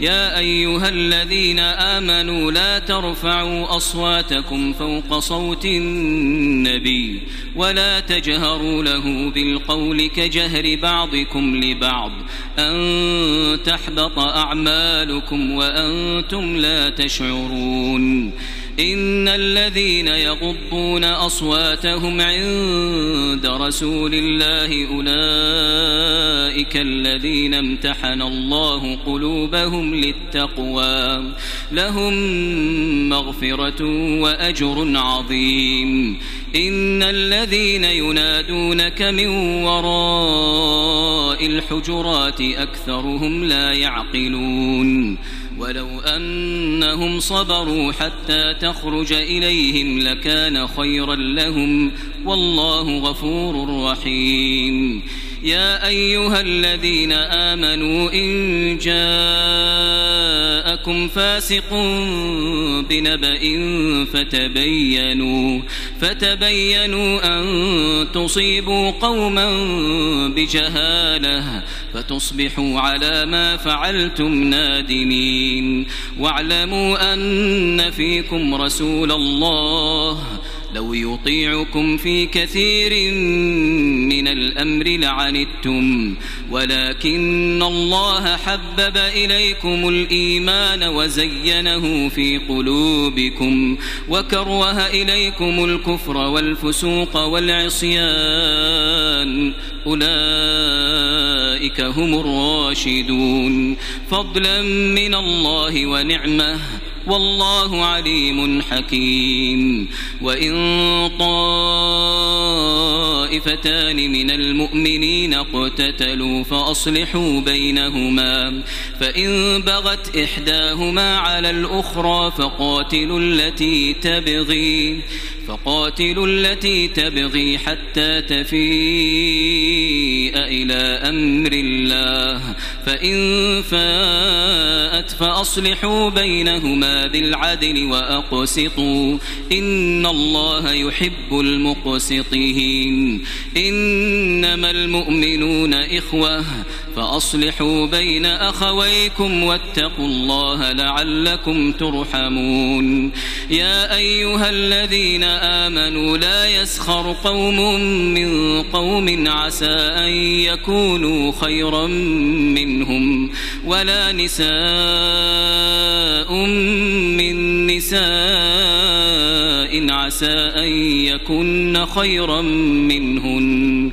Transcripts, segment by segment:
يا أيها الذين آمنوا لا ترفعوا أصواتكم فوق صوت النبي ولا تجهروا له بالقول كجهر بعضكم لبعض أن تحبط أعمالكم وأنتم لا تشعرون إن الذين يغضون أصواتهم عند رسول الله أولئك الذين امتحن الله قلوبهم للتقوى. لهم مغفرة وأجر عظيم. إن الذين ينادونك من وراء الحجرات أكثرهم لا يعقلون. ولو أنهم صبروا حتى تخرج إليهم لكان خيرا لهم. والله غفور رحيم. يا أيها الذين آمنوا إن جاءكم فاسق بنبأ فتبينوا فتبينوا أن تصيبوا قوما بجهالة فتصبحوا على ما فعلتم نادمين. واعلموا أن فيكم رسول الله لو يطيعكم في كثير من الأمر لعنتم ولكن الله حبب إليكم الإيمان وزينه في قلوبكم وكره إليكم الكفر والفسوق والعصيان أولئك هم الراشدون. فضلا من الله ونعمة والله عليم حكيم. وإن طائفتان من المؤمنين اقتتلوا فأصلحوا بينهما. فإن بغت إحداهما على الأخرى فقاتلوا التي تبغي فقاتلوا التي تبغي حتى تفيء إلى أمر الله. فإن فاءت فأصلحوا بينهما بالعدل وأقسطوا. إن الله يحب المقسطين. إنما المؤمنون إخوة. فأصلحوا بين أخويكم واتقوا الله لعلكم ترحمون. يا أيها الذين آمنوا لا يسخر قوم من قوم عسى أن يكونوا خيرا منهم ولا نساء من نساء عسى أن يكن خيرا منهن.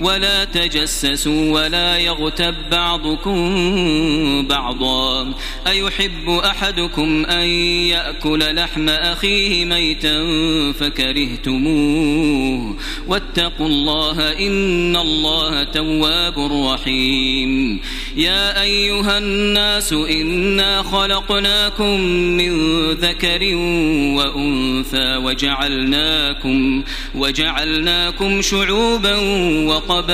ولا تجسسوا ولا يغتب بعضكم بعضا. أيحب أحدكم أن يأكل لحم أخيه ميتا فكرهتموه. واتقوا الله إن الله تواب رحيم. يا أيها الناس إنا خلقناكم من ذكر وأنثى وجعلناكم وجعلناكم شعوبا وقبائل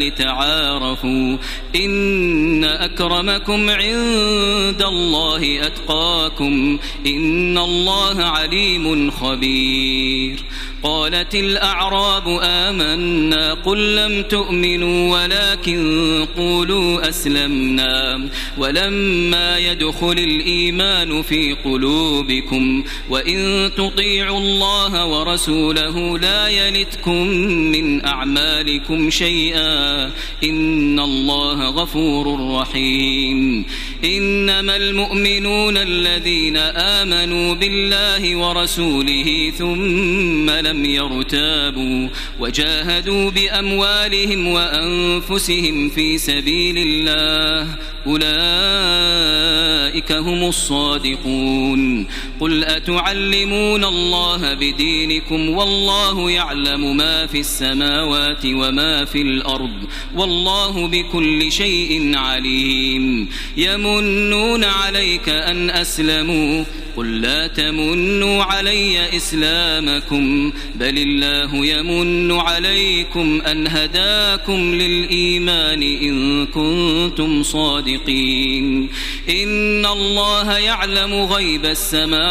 لتعارفوا إن أكرمكم عند الله أتقاكم إن الله عليم خبير قالت الأعراب آمنا قل لم تؤمنوا ولكن قولوا أسلمنا ولما يدخل الإيمان في قلوبكم وإن تطيعوا الله ورسوله لا يلتكم من أعمالكم شيئا إن الله غفور رحيم إنما المؤمنون الذين آمنوا بالله ورسوله ثم لم يرتابوا وجاهدوا بأموالهم وأنفسهم في سبيل الله أولئك هم الصادقون قل أتعلمون الله بدينكم والله يعلم ما في السماوات وما في الأرض والله بكل شيء عليم يمنون عليك أن أسلموا قل لا تمنوا علي إسلامكم بل الله يمن عليكم أن هداكم للإيمان إن كنتم صادقين إن الله يعلم غيب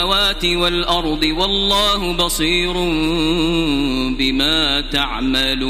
السماوات والأرض والله بصير بما تعملون.